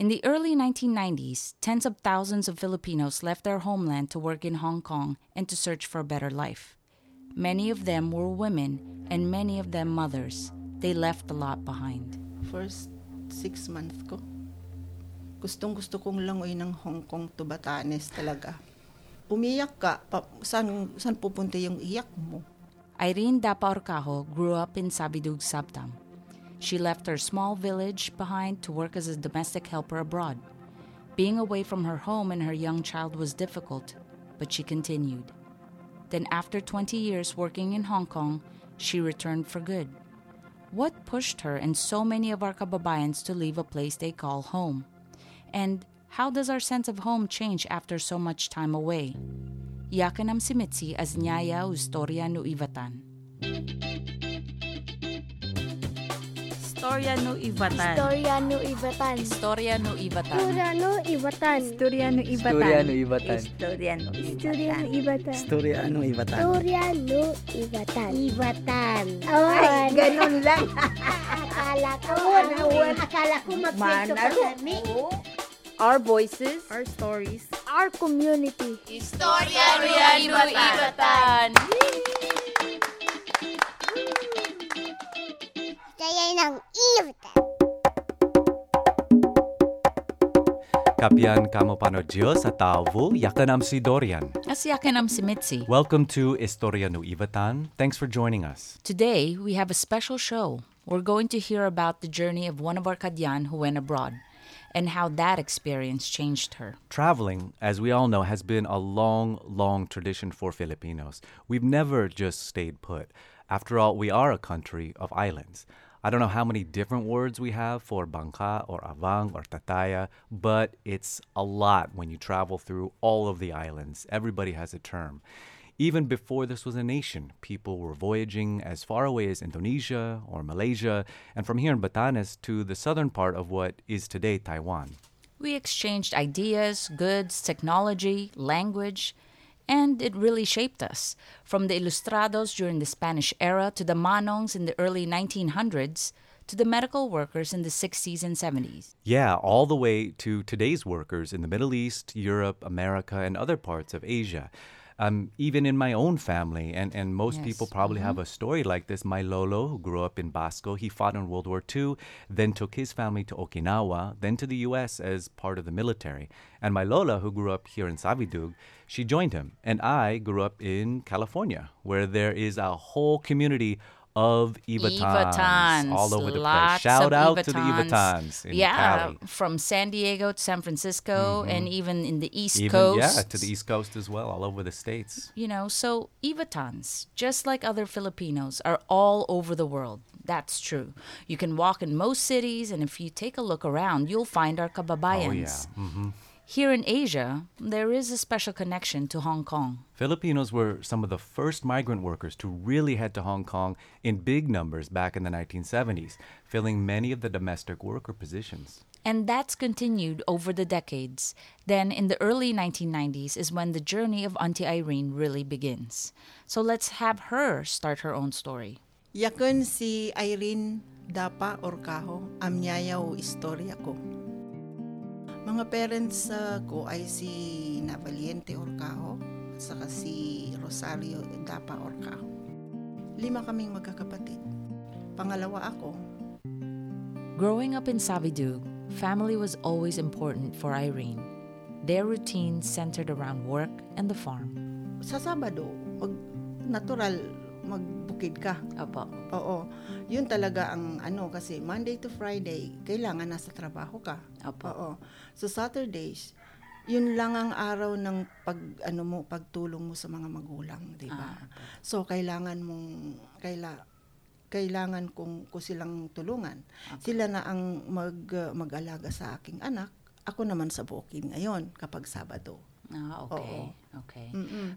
In the early 1990s, tens of thousands of Filipinos left their homeland to work in Hong Kong and to search for a better life. Many of them were women, and many of them mothers. They left a lot behind. First six months ko, gustong gusto kong langoy ng Hong Kong to Batanes talaga. Umiyak ka, pa, saan, saan pupunta yung iyak mo? Irene Dapa Orcajo grew up in Sabidug, Sabtang. She left her small village behind to work as a domestic helper abroad. Being away from her home and her young child was difficult, but she continued. Then, after 20 years working in Hong Kong, she returned for good. What pushed her and so many of our kababayans to leave a place they call home? And how does our sense of home change after so much time away? Yakanam simiti as Nyaya Historia no Ivatan. Historia no Ivatan. Istorya no Ibatan. Historia no Ivatan. Istorya no Ibatan. Istorya no Ibatan. Istorya no Ibatan. Istorya no Istorya no Ibatan. Istorya ano Ibatan? Istorya no Ibatan. Ibatan. Ay, ganun lang. Akala ko, akala ko magkwento Manalo. kami. Our voices, our stories. Our community. Historia no Ivatan. Kaya Kapian kamo panodyo sa tawo, yakanam si Dorian. As Yakanam si Mitzi. Welcome to Historia no Ivatan. Thanks for joining us. Today, we have a special show. We're going to hear about the journey of one of our Kadyan who went abroad and how that experience changed her. Traveling, as we all know, has been a long, long tradition for Filipinos. We've never just stayed put. After all, we are a country of islands. I don't know how many different words we have for bangka or avang or tataya, but it's a lot when you travel through all of the islands. Everybody has a term. Even before this was a nation, people were voyaging as far away as Indonesia or Malaysia, and from here in Batanes to the southern part of what is today Taiwan. We exchanged ideas, goods, technology, language, and it really shaped us. From the ilustrados during the Spanish era to the manongs in the early 1900s to the medical workers in the 60s and 70s. Yeah, all the way to today's workers in the Middle East, Europe, America, and other parts of Asia. Um, even in my own family, and, and most people Yes, probably have a story like this. My Lolo, who grew up in Basco, he fought in World War II, then took his family to Okinawa, then to the U.S. as part of the military. And my Lola, who grew up here in Savidug, she joined him. And I grew up in California, where there is a whole community of Ivatans, Ivatans, all over the place. Shout out to the Ivatans. Ivatans yeah, Cali. from San Diego to San Francisco and even in the East Even, Coast. yeah, to the East Coast as well, all over the states. You know, so Ivatans, just like other Filipinos, are all over the world. That's true. You can walk in most cities, and if you take a look around, you'll find our kababayans. Oh, yeah. hmm Here in Asia, there is a special connection to Hong Kong. Filipinos were some of the first migrant workers to really head to Hong Kong in big numbers back in the 1970s, filling many of the domestic worker positions. And that's continued over the decades. Then, in the early 1990s, is when the journey of Auntie Irene really begins. So let's have her start her own story. Yakon si Irene Dapa Orcajo, amnyayaw istorya ko. Mga parents uh, ko ay si Navaliente Orcajo at saka si Rosario Dapa Orcajo. Lima kaming magkakapatid. Pangalawa ako, Growing up in Savidug, family was always important for Irene. Their routine centered around work and the farm. sa Sabado, mag natural magbukid ka. Apo. Oo. Yun talaga ang ano kasi Monday to Friday, kailangan nasa trabaho ka. Apo. Oo. So Saturdays, yun lang ang araw ng pag ano mo pagtulong mo sa mga magulang, 'di ba? Ah, so kailangan mong kaila kailangan kong ko silang tulungan. Sila na ang mag uh, mag-alaga sa aking anak. Ako naman sa booking ngayon kapag Sabado. Ah, okay. Okay. Mm-mm.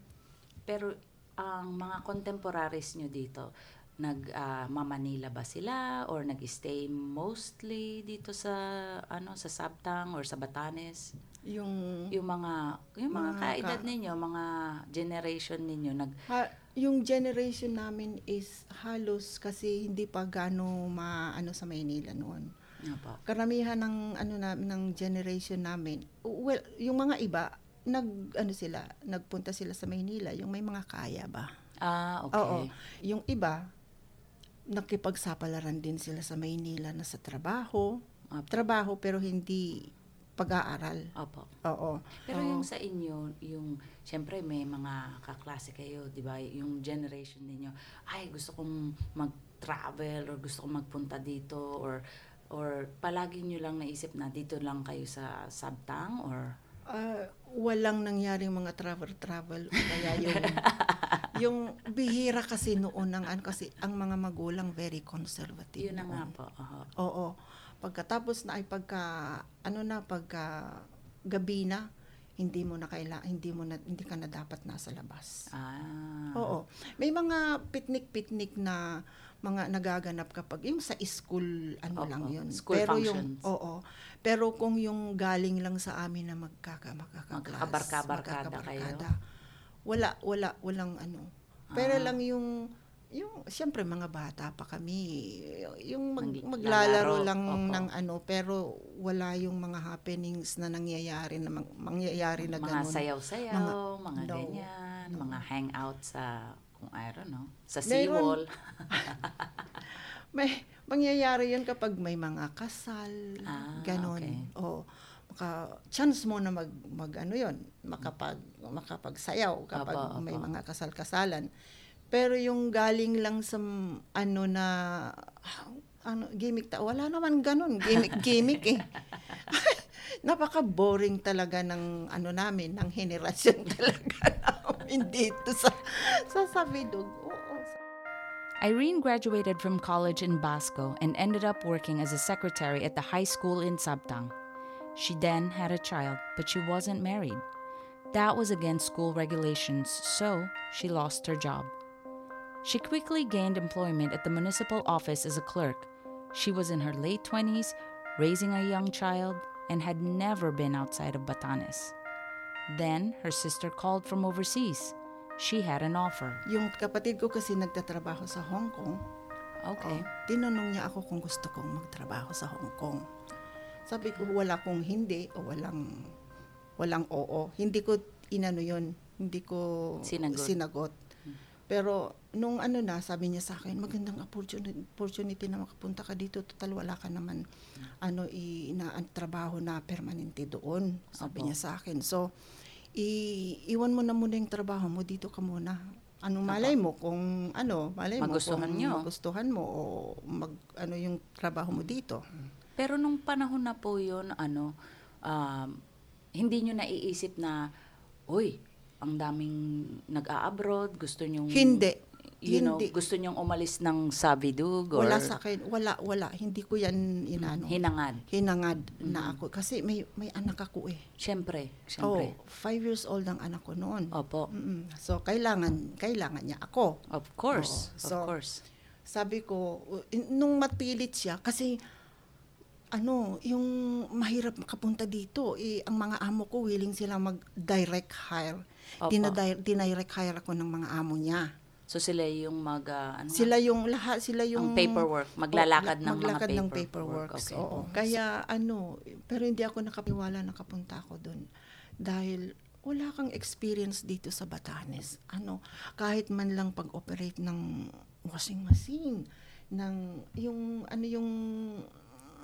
Pero ang mga contemporaries nyo dito, nag ah, Mamanila ba sila or nag-stay mostly dito sa ano sa Sabtang or sa Batanes? Yung Yung mga yung mga, Mga kaedad ka- ninyo, mga generation ninyo nag Ha, yung generation namin is halos kasi hindi pa gaano maano sa Maynila noon. Opo. Karamihan ng ano na ng generation namin, well, yung mga iba nag ano sila, nagpunta sila sa Maynila, yung may mga kaya ba. Ah, okay. Oo. Yung iba nakipagsapalaran din sila sa Maynila na sa trabaho. Opo. Trabaho pero hindi pag-aaral. Opo. Oo. Pero Oo. yung sa inyo, yung, syempre may mga kaklase kayo, di ba? Yung generation ninyo, ay gusto kong mag-travel or gusto kong magpunta dito or or palagi nyo lang naisip na dito lang kayo sa Sabtang or Ah, walang nangyaring mga travel-travel o kaya yung yung bihira kasi noon ng ano kasi ang mga magulang very conservative. yun na nga po. Oho. Oo. Pagkatapos na ay pagka ano na pagka gabi na hindi mo na kaila, hindi mo na hindi ka na dapat nasa labas. Ah. Oo. May mga picnic-picnic na mga nagaganap kapag yung sa school ano Opo, lang yun. school pero yung functions. oo. Pero kung yung galing lang sa amin na magkaka magkaka Magkakabarka-barkada kayo? Wala wala walang ano. Pero Ah. lang yung yung siyempre mga bata pa kami yung mag, maglalaro lalaro, lang opo. ng ano pero wala yung mga happenings na nangyayari na mang- mangyayari na mga ganun. sayaw-sayaw, Mga- mga, no, ganyan, no. mga hangout sa kung I don't know, sa seawall. May mangyayari 'yan kapag may mga kasal, Ah, ganon. okay. O maka chance mo na mag, mag ano 'yon, makapag makapagsayaw kapag Opo, may opo. mga kasal-kasalan. Pero yung galing lang sa ano na ano gimmick ta wala naman ganon, gimmick gimmick eh. Napaka-boring talaga ng ano namin, ng henerasyon talaga dito sa sa. Irene graduated from college in Basco and ended up working as a secretary at the high school in Sabtang. She then had a child, but she wasn't married. That was against school regulations, so she lost her job. She quickly gained employment at the municipal office as a clerk. She was in her late 20s, raising a young child, and had never been outside of Batanes. Then her sister called from overseas. She had an offer. Yung kapatid ko kasi nagtatrabaho sa Hong Kong. Okay. Oh, tinanong niya ako kung gusto kong magtrabaho sa Hong Kong. Sabi ko, wala kong hindi o walang, walang oo. Hindi ko inano yon Hindi ko Sinagot. sinagot. Pero nung ano na, sabi niya sa akin, magandang opportunity, opportunity na makapunta ka dito. Total, wala ka naman ano, i, na, trabaho na permanente doon. Sabi Opo. niya sa akin. So, i, iwan mo na muna yung trabaho mo, dito ka muna. Anong malay mo kung ano, malay mo Magustuhan kung niyo. magustuhan mo o mag, ano yung trabaho mo dito. Pero nung panahon na po yun, ano, um, hindi nyo naiisip na, uy, ang daming nag-a-abroad, gusto nyong, Hindi. you know, Hindi. gusto nyong umalis ng Sabidug or Wala sa akin, wala, wala. Hindi ko yan inano. hinangad. hinangad na ako. Kasi may, may anak ako eh. Siyempre, Oh, siyempre. five years old ang anak ko noon. Opo. Mm-mm. So, kailangan, kailangan niya ako. Of course, Oo. So, of course. Sabi ko, nung mapilit siya, kasi ano, yung mahirap makapunta dito, eh, ang mga amo ko willing sila mag-direct hire. Opo. Dinadi- dinirect hire ako ng mga amo niya. So sila yung mag, ah, ano? Sila yung lahat, sila yung ang paperwork, maglalakad Oh, ng maglakad mga ng paperwork. Okay. Oo. Kaya ano, pero hindi ako nakapiwala nakapunta ako doon. Dahil wala kang experience dito sa Batanes. Ano, kahit man lang pag-operate ng washing machine, ng yung ano yung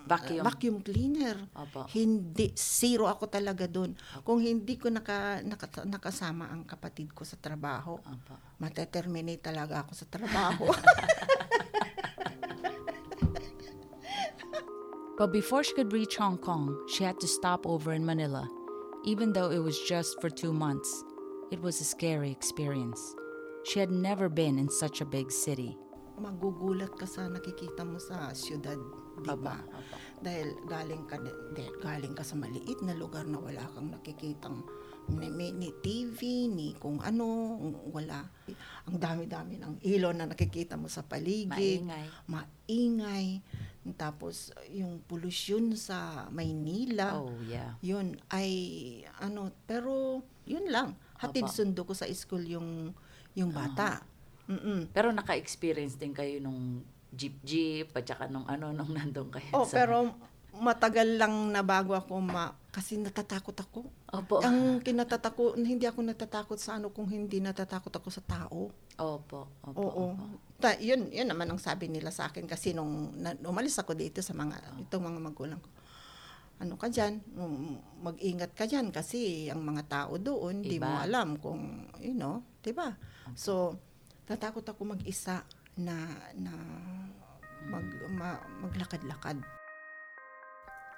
Vacuum. vacuum cleaner. Opo. Hindi zero ako talaga doon. Kung hindi ko naka, naka- nakasama ang kapatid ko sa trabaho, Opo. mateterminate talaga ako sa trabaho. But before she could reach Hong Kong, she had to stop over in Manila, even though it was just for two months. It was a scary experience. She had never been in such a big city. Magugulat ka sa nakikita mo sa syudad, di ba? Dahil galing ka dahil galing ka sa maliit na lugar na wala kang nakikitang ni, ni, TV, ni kung ano, wala. Ang dami-dami ng ilaw na nakikita mo sa paligid. Maingay. Maingay. Tapos yung pollution sa Maynila. Oh, yeah. Yun ay ano, pero yun lang. Hatid Opo. sundo ko sa school yung yung bata. Mm-mm. Pero naka-experience din kayo nung jeep-jeep at saka nung ano, nung nandun kayo Oh, sa... pero matagal lang na bago ako ma... Kasi natatakot ako. Opo. Ang kinatatakot, hindi ako natatakot sa ano kung hindi natatakot ako sa tao. Opo. Opo. Oo. opo. Ta, yun, yun naman ang sabi nila sa akin kasi nung na, umalis ako dito sa mga, itong mga magulang ko. Ano ka dyan? Mm, Mag-ingat ka dyan kasi ang mga tao doon, di mo Iba. alam kung, you know, di ba? So, tatakot ako mag-isa na, na mag, ma- maglakad-lakad.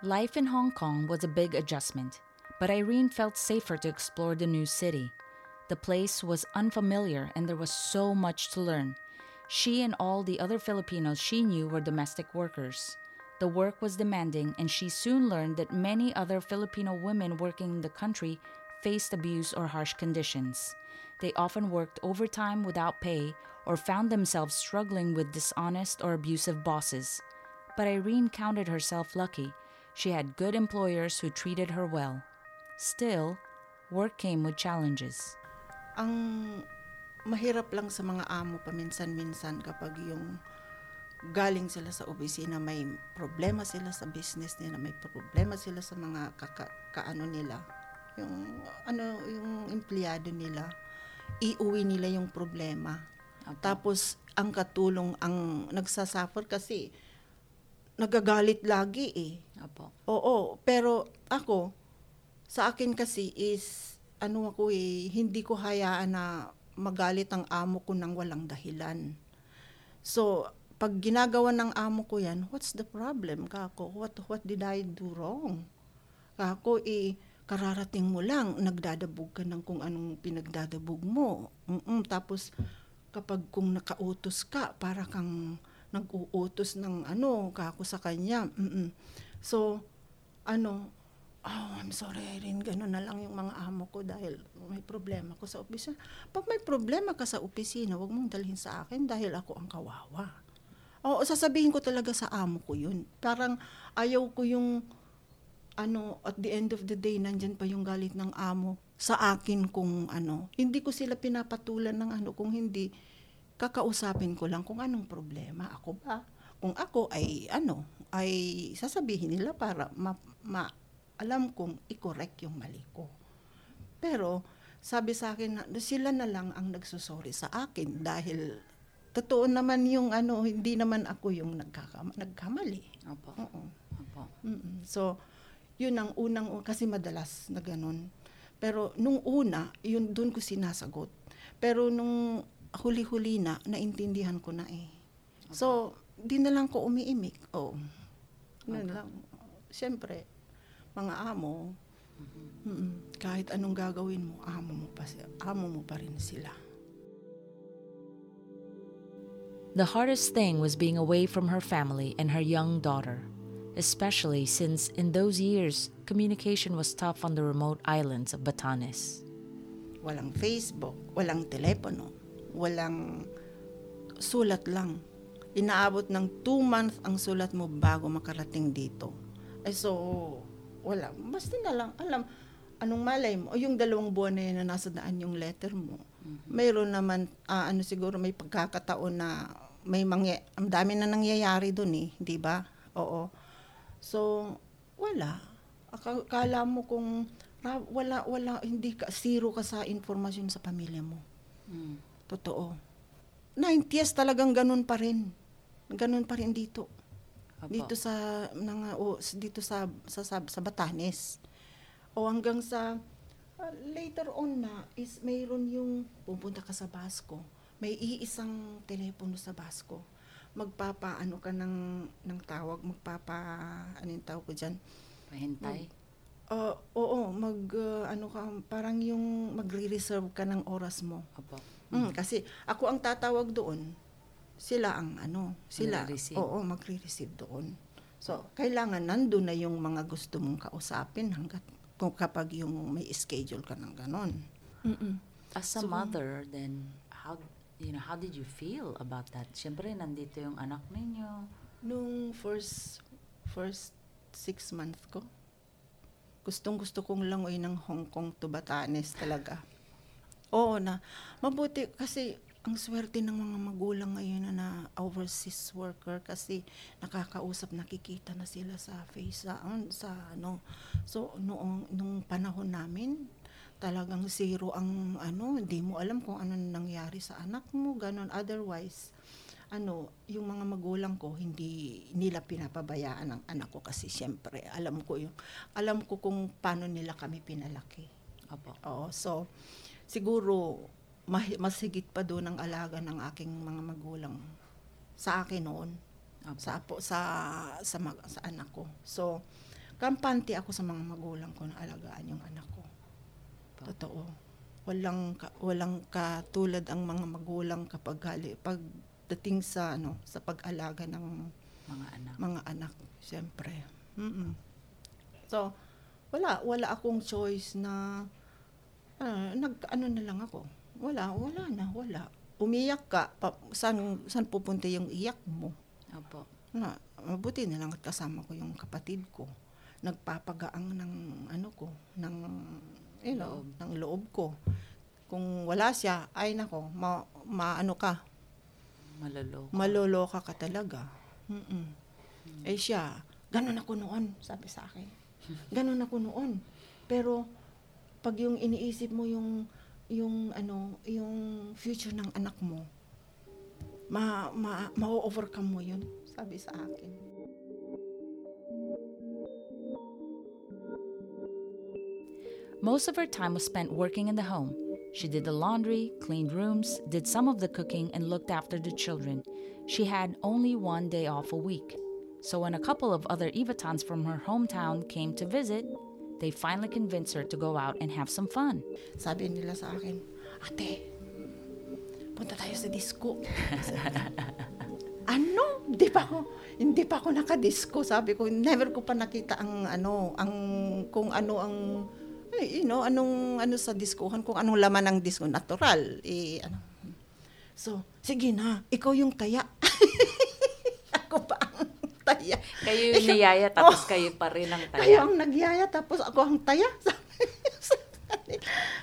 Life in Hong Kong was a big adjustment, but Irene felt safer to explore the new city. The place was unfamiliar and there was so much to learn. She and all the other Filipinos she knew were domestic workers. The work was demanding, and she soon learned that many other Filipino women working in the country faced abuse or harsh conditions. They often worked overtime without pay or found themselves struggling with dishonest or abusive bosses. But Irene counted herself lucky. She had good employers who treated her well. Still, work came with challenges. ang mahirap lang sa mga amo paminsan-minsan kapag yung galing sila sa opisina, may problema sila sa business nila, may problema sila sa mga kaka, kaano nila. Yung ano yung empleyado nila, iuwi nila yung problema. Tapos ang katulong ang nagsasuffer kasi nagagalit lagi eh. Opo. Oo, pero ako, sa akin kasi is, ano ako eh, hindi ko hayaan na magalit ang amo ko nang walang dahilan. So, pag ginagawa ng amo ko yan, what's the problem, kako? What, what did I do wrong? Kako, eh, kararating mo lang, nagdadabog ka ng kung anong pinagdadabog mo. Mm-mm, tapos, kapag kung nakautos ka, para kang nag-uutos ng ano, kako sa kanya. Mm-mm. So, ano, oh, I'm sorry, Irene, gano'n na lang yung mga amo ko dahil may problema ko sa opisina. Pag may problema ka sa opisina, wag mong dalhin sa akin dahil ako ang kawawa. Oo, sasabihin ko talaga sa amo ko yun. Parang ayaw ko yung, ano, at the end of the day, nandyan pa yung galit ng amo sa akin kung ano. Hindi ko sila pinapatulan ng ano, kung hindi, kakausapin ko lang kung anong problema. Ako ba? Kung ako ay, ano, ay sasabihin nila para ma, ma alam kong i-correct yung mali ko. Pero, sabi sa akin, na, sila na lang ang nagsusorry sa akin dahil totoo naman yung ano, hindi naman ako yung nagkakama, nagkamali. Opo. Oo. Opo. Mm-mm. So, yun ang unang, kasi madalas na ganun. Pero nung una, yun doon ko sinasagot. Pero nung huli-huli na, naintindihan ko na eh. So, di na lang ko umiimik. Oh. Ganun lang. Siyempre, mga amo, mm, kahit anong gagawin mo, amo mo pa, amo mo pa rin sila. The hardest thing was being away from her family and her young daughter, especially since in those years, communication was tough on the remote islands of Batanes. Walang Facebook, walang telepono, walang sulat lang. Inaabot ng two months ang sulat mo bago makarating dito. Ay so, wala. Basta na lang, alam, anong malay mo. O yung dalawang buwan na yun na nasa daan yung letter mo. Mayroon naman, ah, ano siguro, may pagkakataon na may mangya, ang dami na nangyayari doon eh, di ba? Oo. So, wala. Aka- Akala mo kung ra- wala, wala, hindi ka, zero ka sa informasyon sa pamilya mo. Totoo. 90s talagang ganun pa rin. Ganun pa rin dito. Opo. Dito sa mga o, s- dito sa sa sa, sa Batanes. O hanggang sa ah, later on na is mayroon yung pupunta ka sa Basco. May iisang telepono sa Basco. Magpapa ano ka ng ng tawag, magpapa ano yung tawag ko diyan? Mahintay? Ah, oo, mag ah, ano ka parang yung magre-reserve ka ng oras mo. Opo. Mm, kasi ako ang tatawag doon, sila ang ano, sila, Magre-receive. oo, magre-receive doon. So, kailangan nandun na yung mga gusto mong kausapin hanggat kung kapag yung may schedule ka ng ganon. Mm-mm. As a mother, then how you know how did you feel about that? Siyempre nandito yung anak ninyo. Nung first, first six months ko, gustong gusto kong langoy ng Hong Kong to Batanes talaga. Oo na. Mabuti kasi ang swerte ng mga magulang ngayon na, na overseas worker kasi nakakausap, nakikita na sila sa face, sa, sa ano. So, noong, nung panahon namin, talagang zero ang ano, hindi mo alam kung ano nangyari sa anak mo, ganon. Otherwise, ano, yung mga magulang ko hindi nila pinapabayaan ang anak ko kasi siyempre alam ko yung alam ko kung paano nila kami pinalaki. Opo. Oo, so siguro mah- mas higit pa doon ang alaga ng aking mga magulang sa akin noon Opo. sa apo sa sa, mag- sa anak ko. So kampante ako sa mga magulang ko na alagaan yung anak ko. Totoo. Walang ka- walang katulad ang mga magulang kapag gali, pagdating sa ano sa pag-alaga ng Mga anak. mga anak, siyempre. Mm-mm. So, wala, wala akong choice na, ah, nag, ano na lang ako. Wala, wala na, wala. Umiyak ka, pa, saan, saan pupunta yung iyak mo? Opo. Na, mabuti na lang at kasama ko yung kapatid ko. Nagpapagaang ng, ano ko, ng, you know, ng loob ko. Kung wala siya, ay nako, ma, maano ka, Malalo. maloloka ka talaga. Mm-mm. Eh siya, ganun ako noon, sabi sa akin. Ganun ako noon. Pero pag yung iniisip mo yung yung ano, yung future ng anak mo, ma ma ma-overcome mo yun, sabi sa akin. Most of her time was spent working in the home. She did the laundry, cleaned rooms, did some of the cooking, and looked after the children. She had only one day off a week. So when a couple of other Ivatans from her hometown came to visit, they finally convinced her to go out and have some fun. Sabi nila sa akin, ate, punta tayo sa disco. ano? Hindi pa ako, hindi pa ako nakadisco. Sabi ko, never ko pa nakita ang ano, ang, kung ano ang, you know, anong, ano sa diskohan, kung anong laman ng disco. Natural. Eh, ano. So, sige na, ikaw yung taya. ako pa ang taya. Kayo yung niyaya, tapos kayo pa rin ang Kayo ang nagyaya, tapos ako ang taya.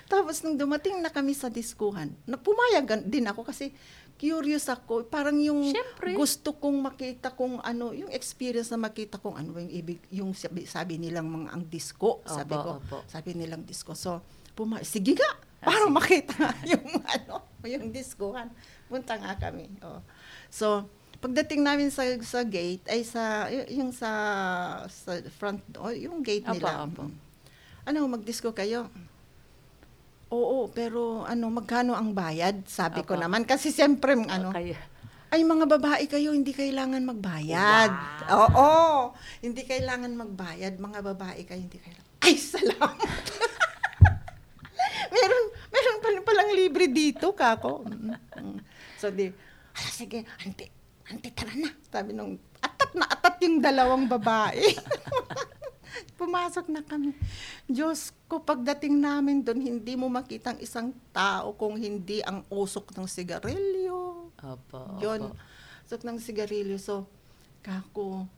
Tapos nung dumating na kami sa diskuhan, napumayag din ako kasi curious ako. Parang yung Siyempre. gusto kong makita kung ano, yung experience na makita kung ano yung ibig, yung sabi, sabi nilang mga ang disco. Sabi Opo, ko, opo. sabi nilang disco. So, puma sige nga, para makita nga yung ano, yung diskuhan. Punta nga kami. Oh. So, pagdating namin sa sa gate ay sa yung sa sa front door, yung gate Opo, nila. opo. Ano, magdisco kayo? Oo, pero ano, magkano ang bayad? Sabi ko Opo. naman kasi siyempre ano, Kayo. ay mga babae kayo hindi kailangan magbayad. Oo, hindi kailangan magbayad, mga babae kayo hindi kailangan. Ay, salamat. meron meron pa palang libre dito, kako. So di, ala sige, ante, ante tara na. Sabi nung atat na atat yung dalawang babae. Pumasok na kami. Diyos ko, pagdating namin doon, hindi mo makitang isang tao kung hindi ang usok ng sigarilyo, Opo, yun. opo. Sok ng sigarilyo. So, kako,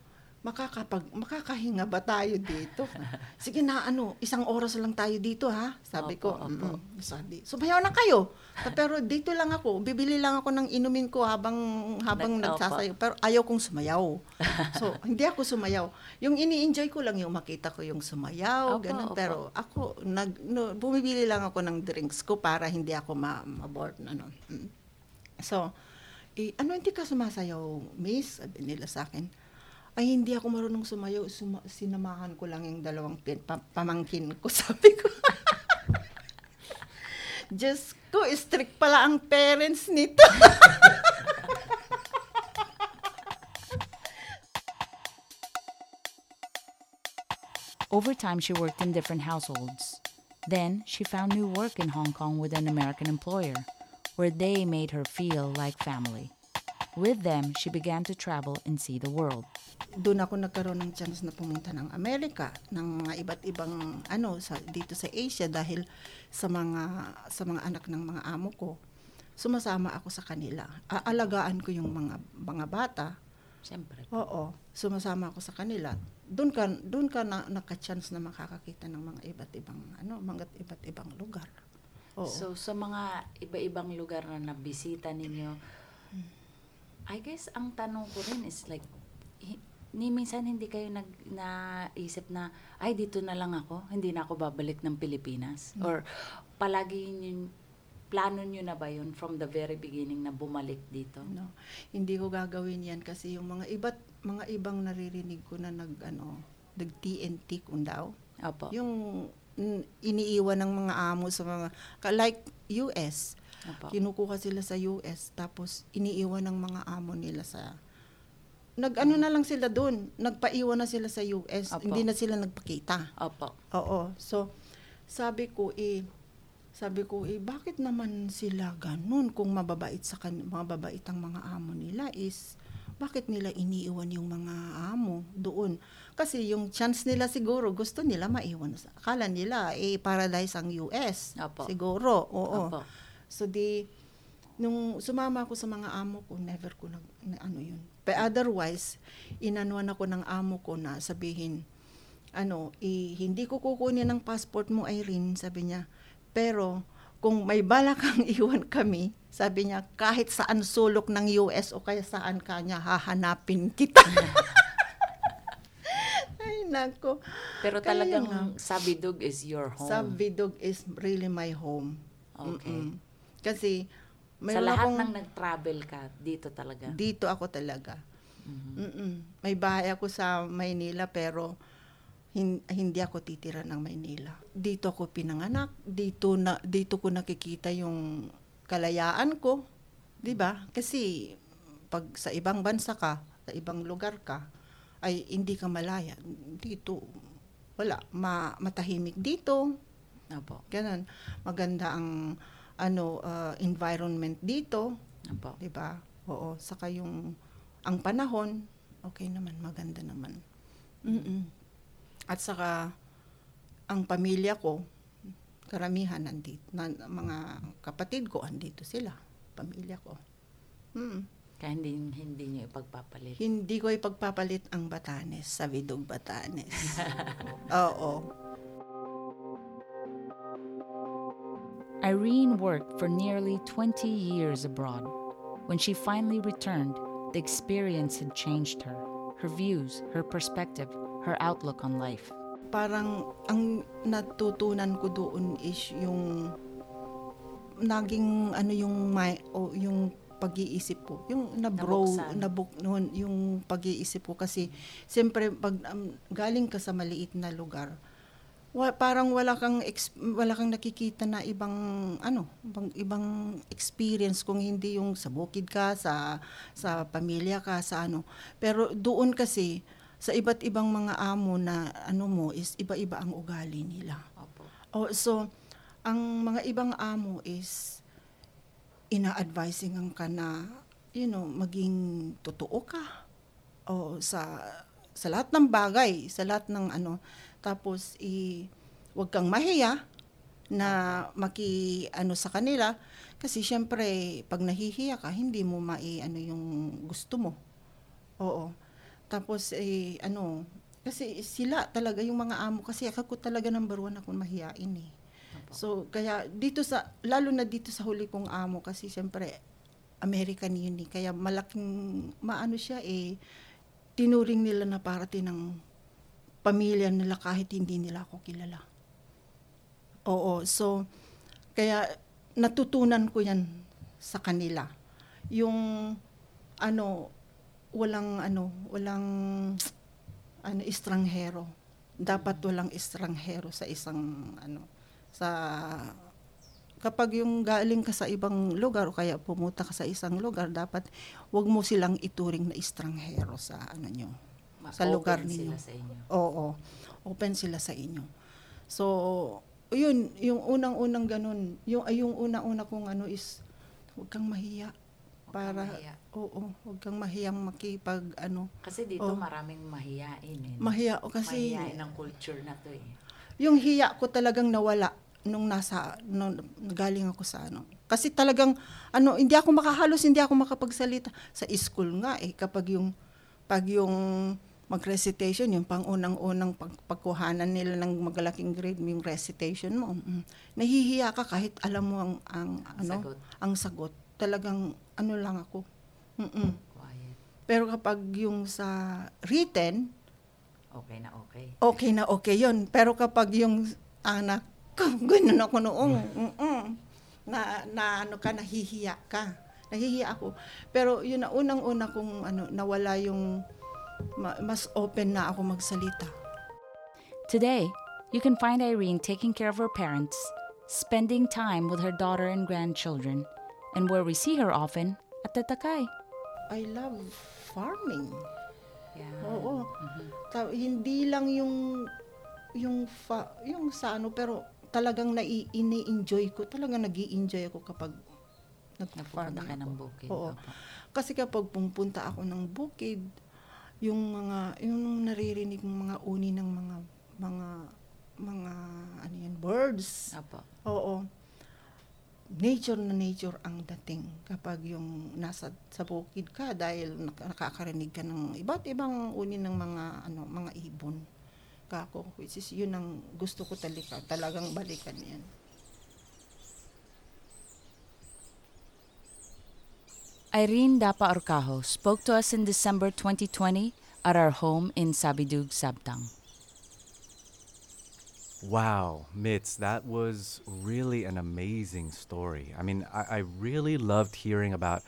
makakapag, makakahinga ba tayo dito? Sige na, ano, isang oras lang tayo dito, ha? Sabi ko. Opo, opo. "Mm-mm." Sabi, sumayaw na kayo. Pero dito lang ako, bibili lang ako ng inumin ko habang habang Nag- opo. nagsasayaw. Pero ayaw kong sumayaw. So, hindi ako sumayaw. Yung ini-enjoy ko lang yung makita ko yung sumayaw, Opo, ganun. opo. Pero ako, nag, no, bumibili lang ako ng drinks ko para hindi ako ma- ma-bored. Ano. Mm. So, eh, ano hindi ka sumasayaw, miss? Sabi nila sa akin. Ay, hindi ako marunong sumayaw. Suma- sinamahan ko lang yung dalawang pin- pa- pamangkin ko. Sabi ko. Diyos ko, strict pala ang parents nito. Over time, she worked in different households. Then, she found new work in Hong Kong with an American employer, where they made her feel like family. With them, she began to travel and see the world. Doon ako nagkaroon ng chance na pumunta ng Amerika, ng mga iba't ibang ano sa dito sa Asia dahil sa mga sa mga anak ng mga amo ko. Sumasama ako sa kanila. Aalagaan ko yung mga mga bata. Siyempre. Oo, sumasama ako sa kanila. Doon ka doon ka na naka-chance na makakakita ng mga iba't ibang ano, mga iba't ibang lugar. Oo. So, sa mga iba-ibang lugar na nabisita ninyo, I guess ang tanong ko rin is like, ni minsan hindi kayo nag naisip na ay dito na lang ako hindi na ako babalik ng Pilipinas. Or palagi yun plano nyo na ba yun from the very beginning na bumalik dito? No. Hindi ko gagawin yan kasi yung mga iba't mga ibang naririnig ko na nag ano nag TNT kung daw. Opo. Yung mm, iniiwan ng mga amo sa mga like US Opo. Kinukuha sila sa US tapos iniiwan ng mga amo nila sa nag-ano na lang sila doon nagpaiwan na sila sa US Apo. hindi na sila nagpakita. Opo oo. So sabi ko eh sabi ko eh bakit naman sila ganun kung mababait sa kan mababait ang mga amo nila is bakit nila iniiwan yung mga amo doon? Kasi yung chance nila siguro gusto nila maiwan sa akala nila eh paradise ang US Apo. siguro oo. Opo So di nung sumama ako sa mga amo ko, never ko nag na, ano yun. But otherwise, inanuan ako ng amo ko na sabihin, ano, eh, hindi ko kukunin ang passport mo, Irene, sabi niya. Pero, kung may bala kang iwan kami, sabi niya, kahit saan sulok ng US o kaya saan ka niya, hahanapin kita. Ay, nako. pero Kaya talagang nga. Sabidug is your home Sabidog is really my home. Okay. Mm-mm. Kasi, sa lahat akong- ng nag-travel ka dito talaga Dito ako talaga. Mhm. Mm-mm. May bahay ako sa Maynila pero hin- hindi ako titira ng Maynila. Dito ako pinanganak, dito na dito ko nakikita yung kalayaan ko, 'di ba? Kasi pag sa ibang bansa ka, sa ibang lugar ka, ay hindi ka malaya. Dito wala, ma- matahimik dito, Opo ganun. Maganda ang ano uh, environment dito, Opo 'di ba? Oo, saka yung ang panahon, okay naman, maganda naman. Mm. At saka ang pamilya ko, karamihan nandito, na, mga kapatid ko andito sila, pamilya ko. Mm. kaya hindi hindi niyo ipagpapalit Hindi ko ipagpapalit ang Batanes sa Vidog Batanes. Oo. Irene worked for nearly 20 years abroad. When she finally returned, the experience had changed her, her views, her perspective, her outlook on life. parang ang natutunan ko doon is yung naging ano yung may o yung pag-iisip ko yung na-bro Nabuksan. nabuk noon yung pag-iisip ko kasi siyempre pag um, galing ka sa maliit na lugar wa, parang wala kang ex- wala kang nakikita na ibang ano ibang, ibang experience kung hindi yung sa bukid ka sa sa pamilya ka sa ano. Pero doon kasi sa iba't ibang mga amo na ano mo is iba-iba ang ugali nila. Opo. Oh, so ang mga ibang amo is ina-advising ang ka na you know maging totoo ka. O sa sa lahat ng bagay sa lahat ng ano tapos i wag kang mahiya na maki ano sa kanila. Kasi syempre pag nahihiya ka hindi mo mai ano yung gusto mo. Oo. Tapos eh ano kasi sila talaga yung mga amo. Kasi ako talaga number one ako mahiyain eh. So, kaya dito sa, lalo na dito sa huli kong amo, kasi siyempre, American yun eh. Kaya malaking, maano siya eh, tinuring nila na parati ng pamilya nila kahit hindi nila ako kilala. Oo, so, kaya natutunan ko yan sa kanila. Yung, ano, walang, ano, walang, ano, estranghero. Dapat walang estranghero sa isang, ano, sa kapag yung galing ka sa ibang lugar o kaya pumunta ka sa isang lugar, dapat wag mo silang ituring na estranghero sa ano nyo. Sa lugar open ninyo. sila sa inyo. Oo, open sila sa inyo. So, yun, yung unang-unang ganun, yung, ay, yung unang-una kong ano is, huwag kang mahiya. Huwag kang Para, mahiya. oo, huwag kang mahiyang makipag, ano, Kasi dito Oh. maraming mahiyain eh. mahiya o kasi, Mahiyain ang culture na to eh. yung hiya ko talagang nawala nung nasa nung galing ako sa ano kasi talagang ano hindi ako makahalos hindi ako makapagsalita sa school nga eh kapag yung pag yung mag-recitation, yung pang unang-unang pag- pagkuhanan nila ng magalaking grade, yung recitation mo. Mm. Nahihiya ka kahit alam mo ang, ang ano, Sagot. ang sagot. Talagang ano lang ako. Mm-mm. Quiet. Pero kapag yung sa written, Okay na okay. okay na okay yon Pero kapag yung anak ganun ako noong, mm-mm, na, na ano ka, nahihiya ka. Nahihiya ako. Pero yun na unang-una kong ano, nawala yung, mas open na ako magsalita. Today, you can find Irene taking care of her parents, spending time with her daughter and grandchildren, and where we see her often, at the Takay. I love farming. Yeah. Oo. Ta- hindi lang yung yung fa- yung sa ano pero talagang nai ini-enjoy ko. Talagang nag-i-enjoy ako kapag nag-farm ka ng bukid. Oo. Kasi kapag pumunta ako ng bukid, yung mga yung naririnig ng mga uni ng mga mga mga ano yan, birds. Opo. Oo. Nature na nature ang dating kapag yung nasa sa bukid ka dahil nak- nakakarinig ka ng iba't ibang uni ng mga ano mga ibon kako which is yun ang gusto ko talaga talagang balikan yan Irene Dapa Orcajo spoke to us in December 2020 at our home in Sabidug, Sabtang. Wow, Mitz, that was really an amazing story. I mean, I, I really loved hearing about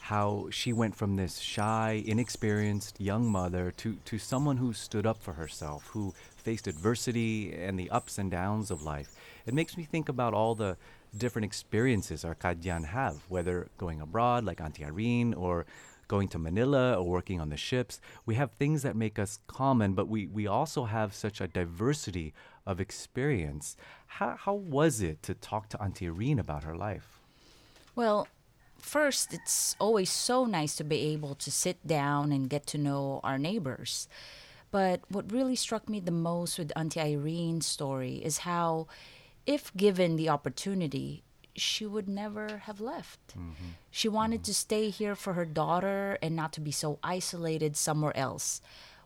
how she went from this shy, inexperienced young mother to, to someone who stood up for herself, who faced adversity and the ups and downs of life. It makes me think about all the different experiences our Kadyan have, whether going abroad like Auntie Irene or going to Manila or working on the ships. We have things that make us common, but we, we also have such a diversity of experience. How, how was it to talk to Auntie Irene about her life? Well, first, it's always so nice to be able to sit down and get to know our neighbors. But what really struck me the most with Auntie Irene's story is how, if given the opportunity, she would never have left. Mm-hmm. She wanted mm-hmm. to stay here for her daughter and not to be so isolated somewhere else.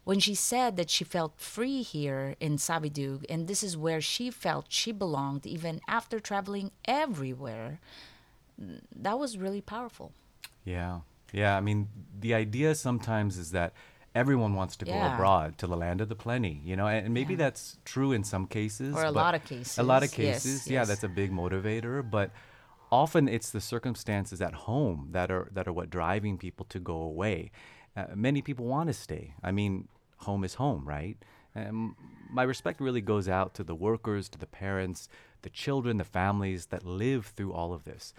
When she said that she felt free here in Sabidug and this is where she felt she belonged even after traveling everywhere, that was really powerful. Yeah. Yeah. I mean, the idea sometimes is that everyone wants to go Yeah. abroad to the land of the plenty, you know, and, and maybe Yeah. that's true in some cases. Or a lot of cases, A lot of yes, cases. Yeah, yes. that's a big motivator. But often it's the circumstances at home that are, that are what driving people to go away. Uh, many people want to stay. I mean, home is home, right? And my respect really goes out to the workers, to the parents, the children, the families that live through all of this.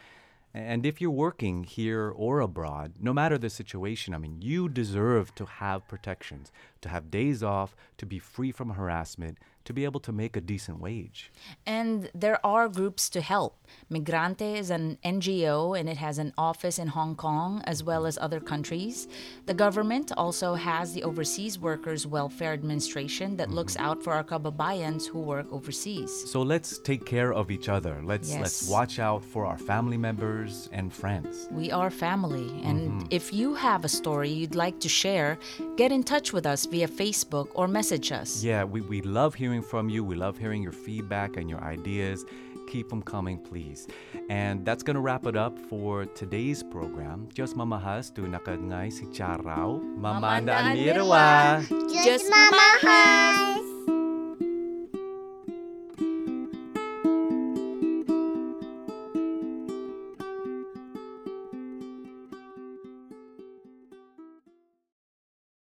And if you're working here or abroad, no matter the situation, I mean, you deserve to have protections, to have days off, to be free from harassment, to be able to make a decent wage. And there are groups to help. Migrante is an NGO and it has an office in Hong Kong as well as other countries. The government also has the Overseas Workers Welfare Administration that mm-hmm. looks out for our kababayans who work overseas. So let's take care of each other. Let's let's watch out for our family members and friends. We are family, and mm-hmm. if you have a story you'd like to share, get in touch with us via Facebook or message us. Yeah, we, we love hearing from you. We love hearing your feedback and your ideas. Keep them coming, please. And that's going to wrap it up for today's program. Diyos mamahas tu nakangay si Charao. Mamanda Mamanda Mirwa. Diyos mamahal!